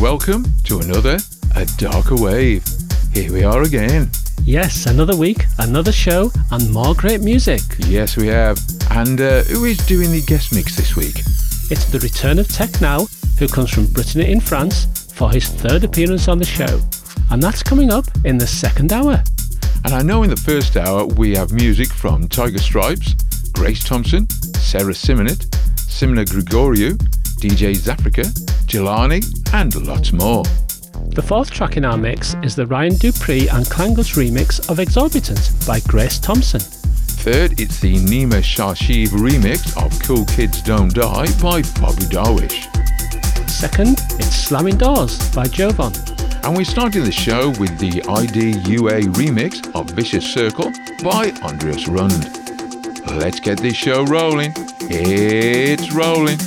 Welcome to another A Darker Wave. Here we are again. Yes, another week, another show, and more great music. Yes, we have. And uh, who is doing the guest mix this week? It's the return of Tek! Now!, who comes from Brittany in France for his third appearance on the show. And that's coming up in the second hour. And I know in the first hour we have music from Tiger Stripes, Grace Thompson, Sara Simonit, Simina Grigoriu, DJ Zafrica, Jelani, and lots more. The fourth track in our mix is the Ryan Dupree and Klanggut remix of Exorbitant by Grace Thompson. Third, it's the Nima Sarshar remix of Cool Kidz Don't Die by Farbodarwish. Second, it's Slamming Doors by Jovonn. And we're starting the show with the IDUA remix of Vicious Circle by Andreas Rund. Let's get this show rolling. It's rolling.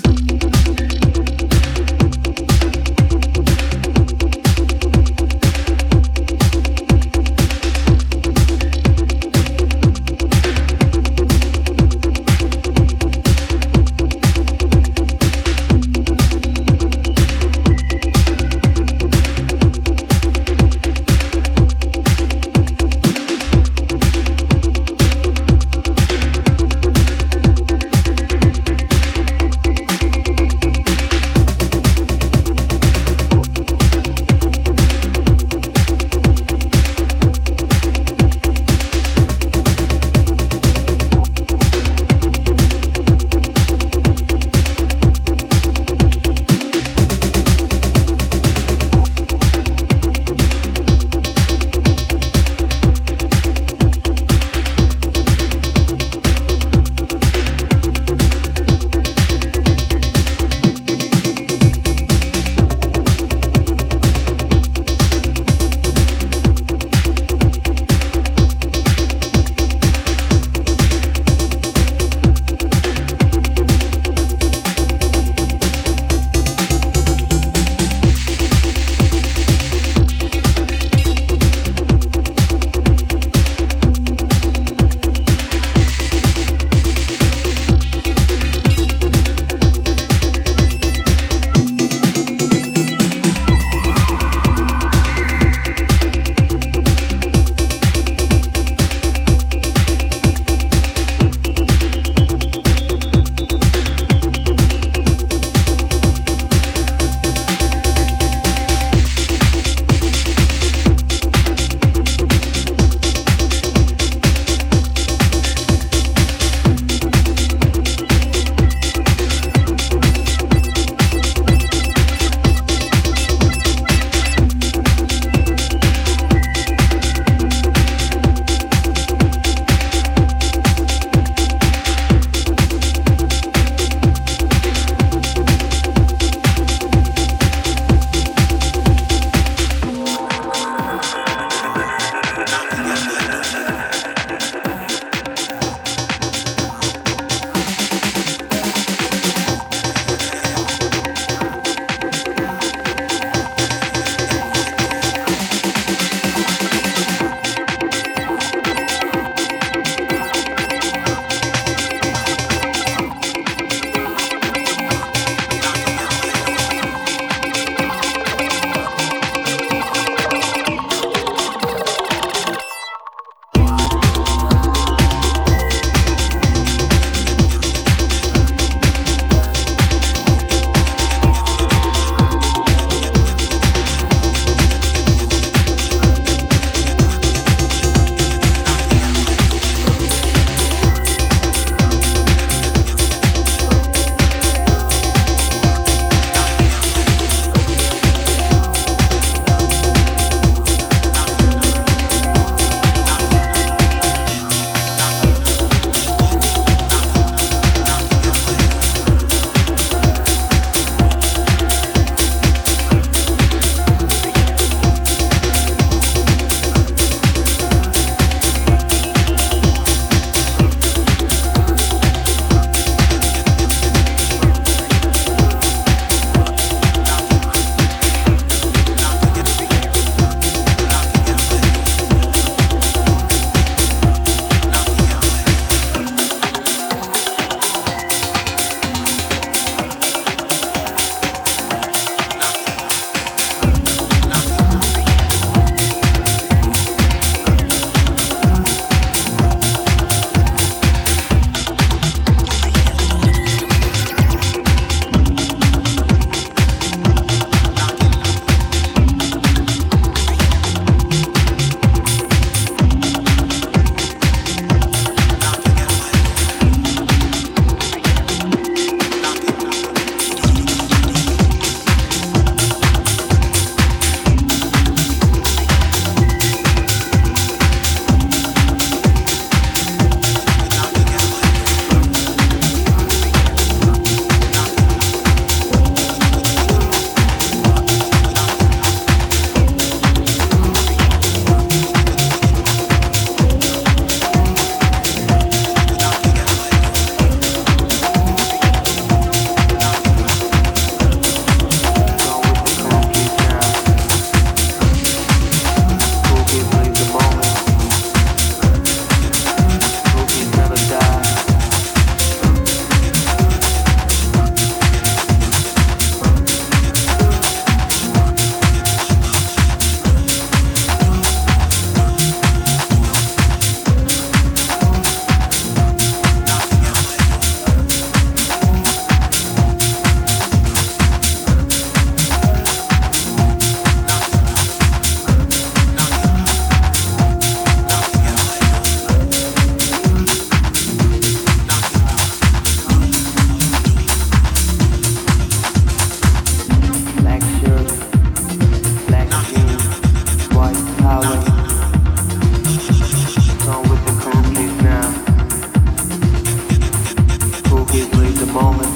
moment.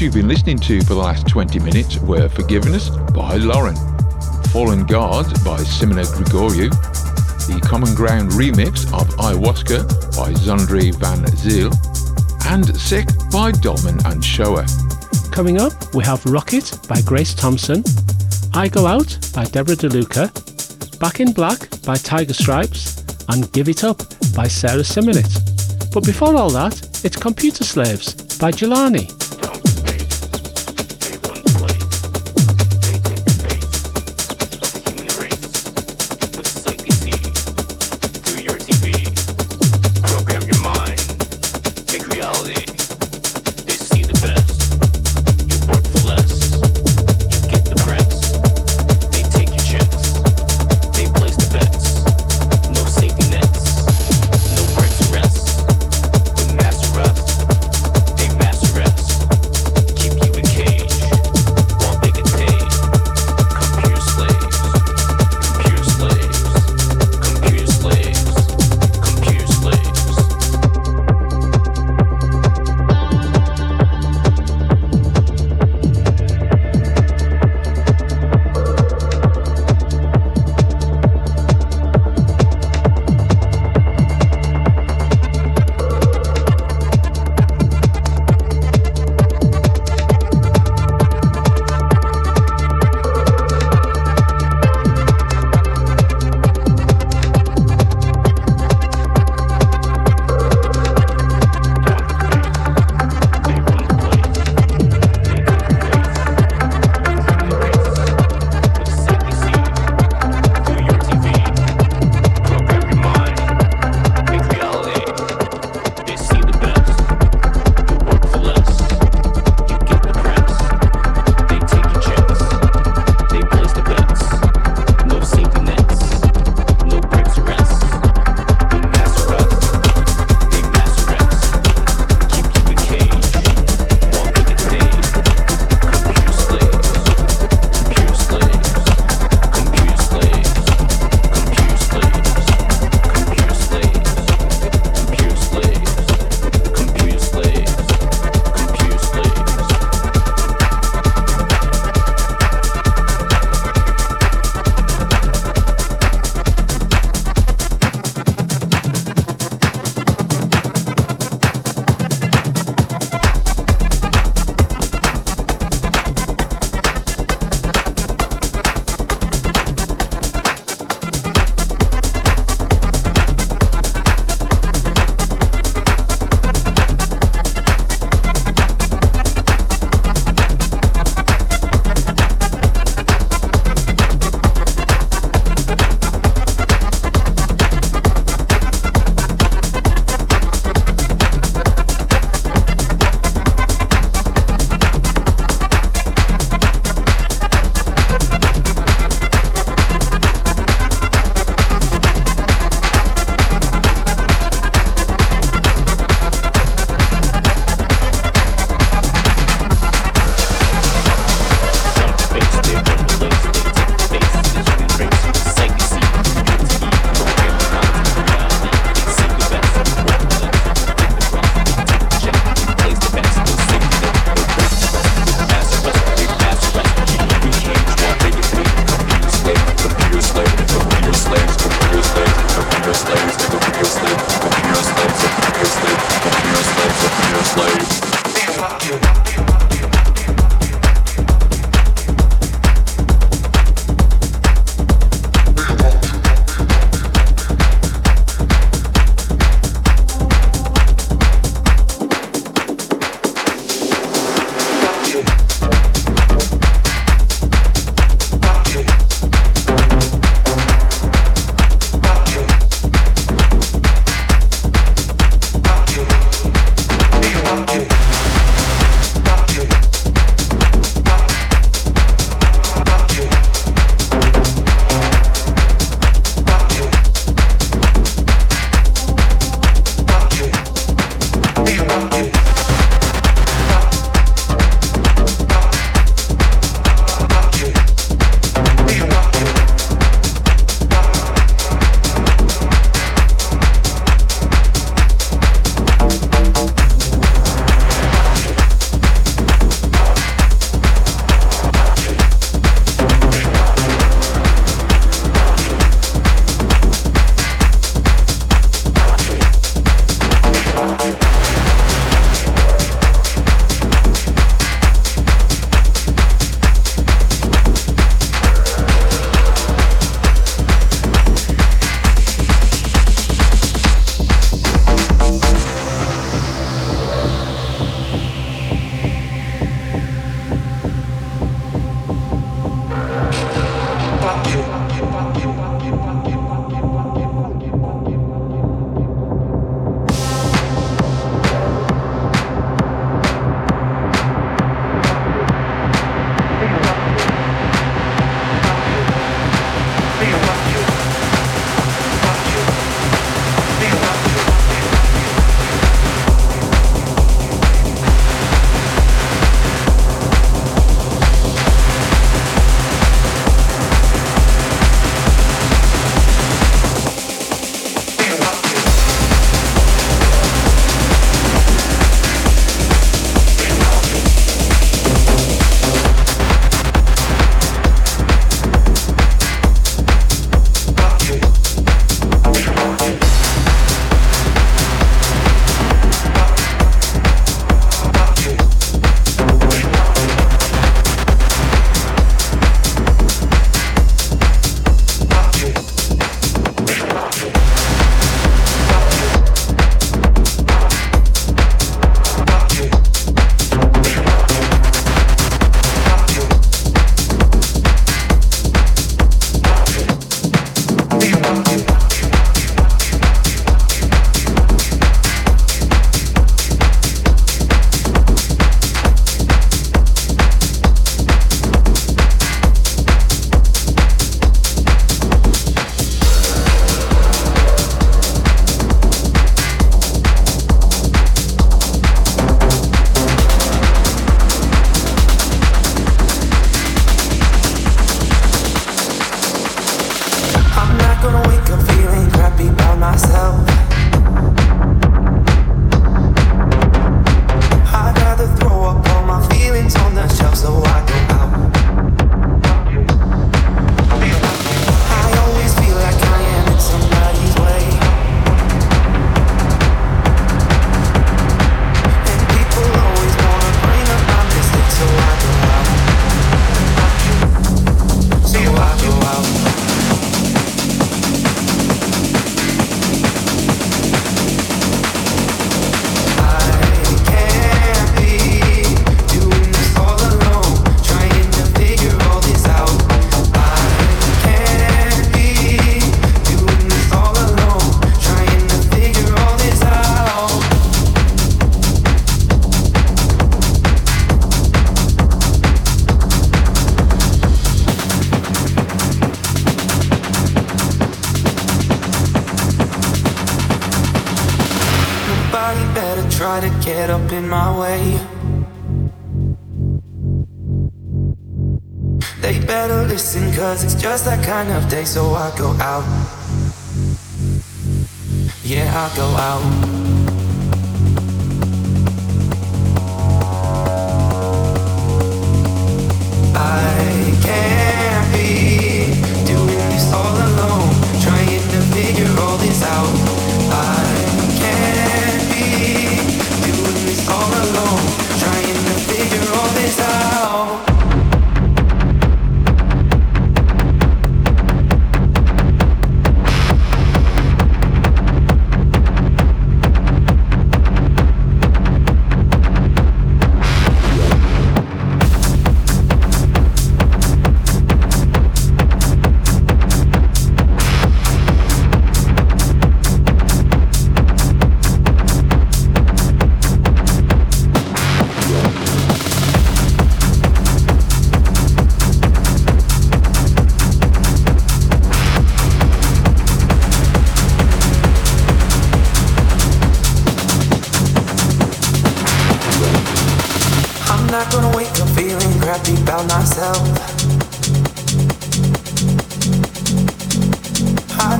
You've been listening to for the last 20 minutes were Forgiveness by Lauryn, Fallen Gods by Simina Grigoriu, the Common Ground remix of Ayahuasca by Zondri Van Zyl, and Sick by Dolman and Shower. Coming up, we have Rocket by Grace Thompson, I Go Out by Deborah DeLuca, Back in Black by Tiger Stripes, and Give It Up by Sara Simonit. But before all that, it's Computer Slaves by Jelani.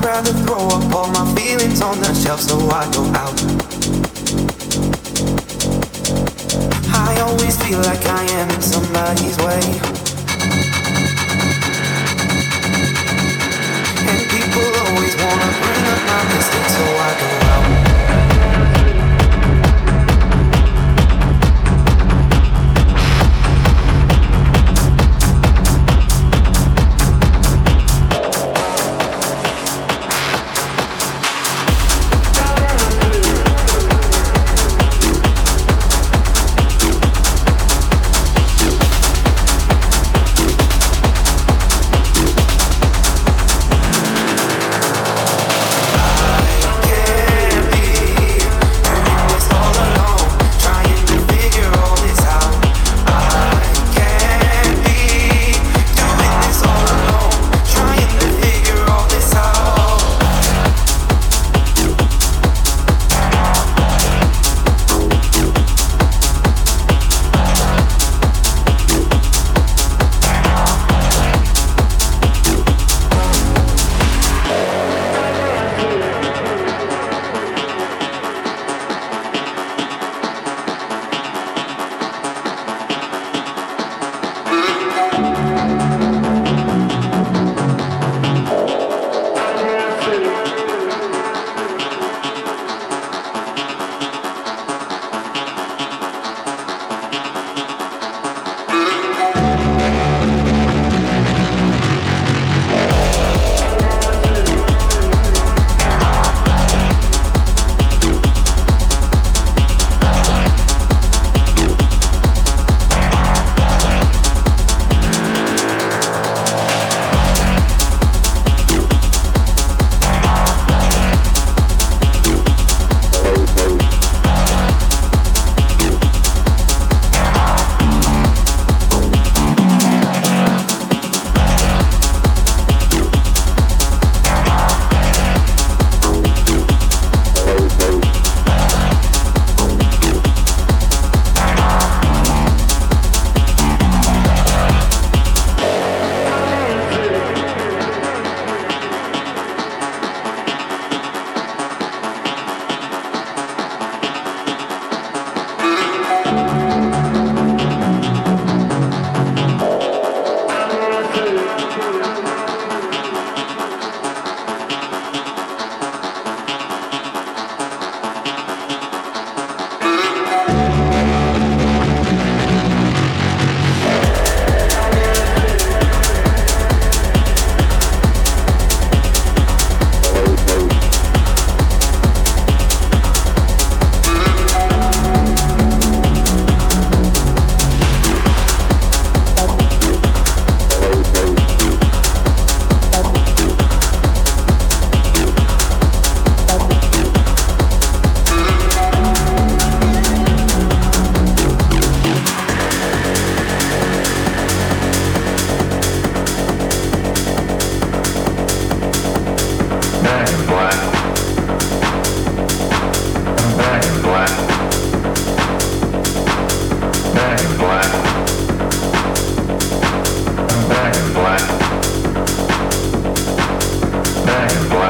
I'd rather throw up all my feelings on the shelf so I go out. I always feel like I am in somebody's way. And people always wanna bring up my mistakes so I go time.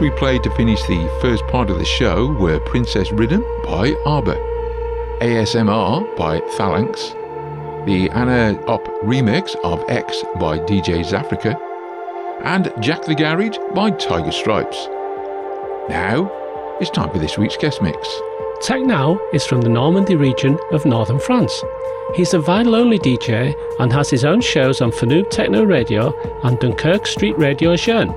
We played to finish the first part of the show were Princess Rhythm by Arbor, ASMR by Phalanx, the Anna Op remix of X by DJ Zafrica, and Jack the Garage by Tiger Stripes. Now, it's time for this week's guest mix. Tek! Now is from the Normandy region of northern France. He's a vinyl only DJ and has his own shows on FNOOB Techno Radio and Dunkirk Street Radio Jeune.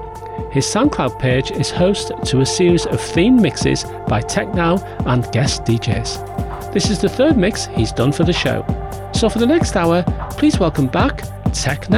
His SoundCloud page is host to a series of themed mixes by Tek! Now and guest DJs. This is the third mix he's done for the show. So for the next hour, please welcome back Tek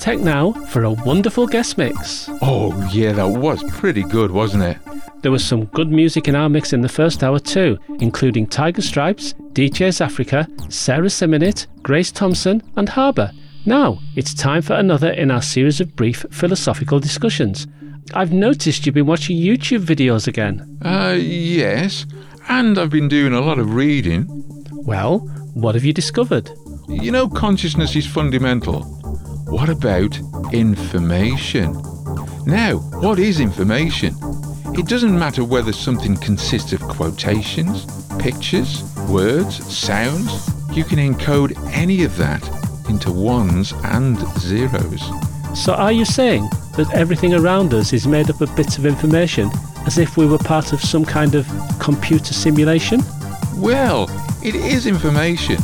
Tek! Now for a wonderful guest mix. Oh, yeah, that was pretty good, wasn't it? There was some good music in our mix in the first hour too, including Tiger Stripes, DJ Zafrica, Sara Simonit, Grace Thompson, and Harbour. Now, it's time for another in our series of brief philosophical discussions. I've noticed you've been watching YouTube videos again. Uh, yes. And I've been doing a lot of reading. Well, what have you discovered? You know, consciousness is fundamental. What about information? Now, what is information? It doesn't matter whether something consists of quotations, pictures, words, sounds. You can encode any of that into ones and zeros. So, are you saying that everything around us is made up of bits of information as if we were part of some kind of computer simulation? Well, it is information,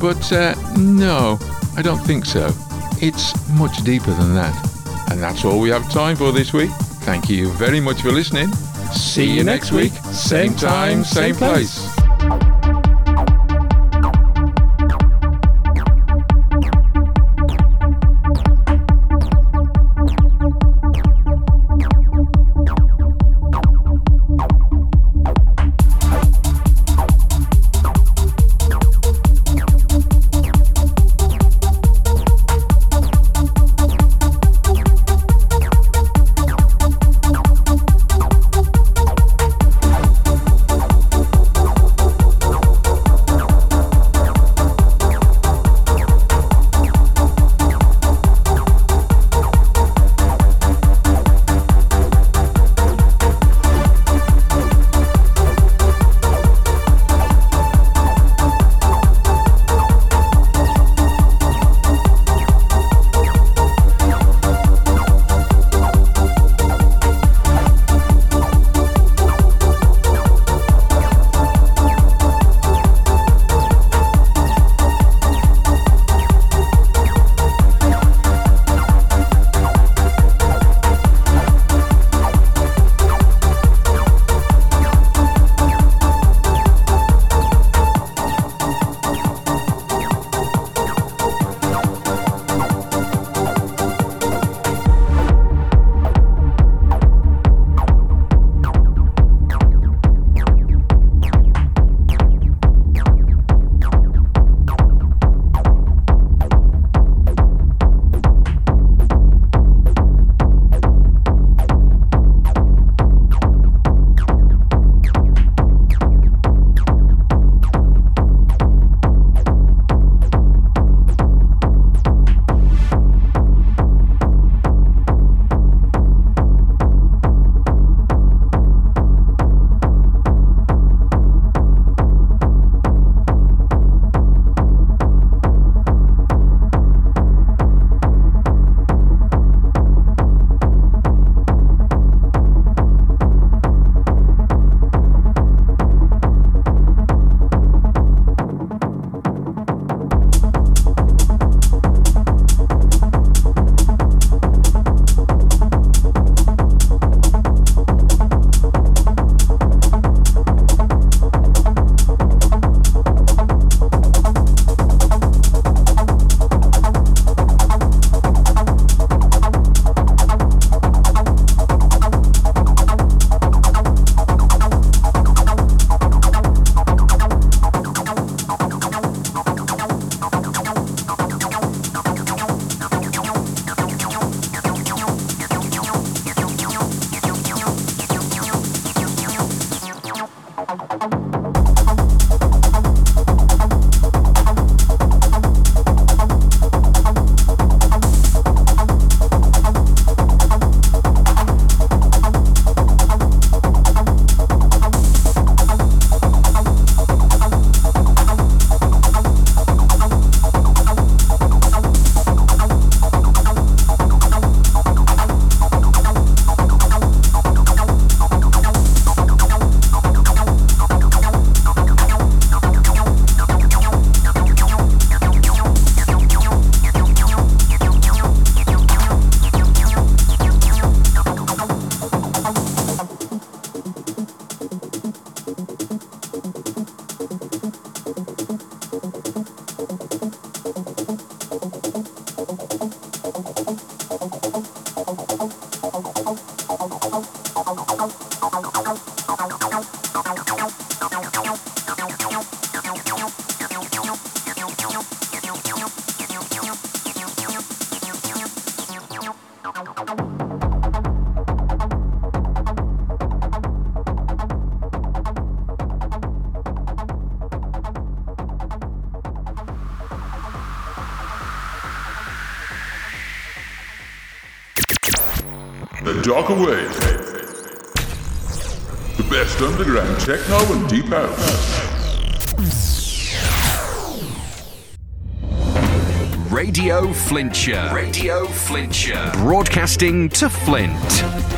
but uh, no, I don't think so. It's much deeper than that. And that's all we have time for this week. Thank you very much for listening. See you next week, same time, same place. The The best underground techno and deep house. Radio Flintshire. Radio Flintshire. Broadcasting to Flint.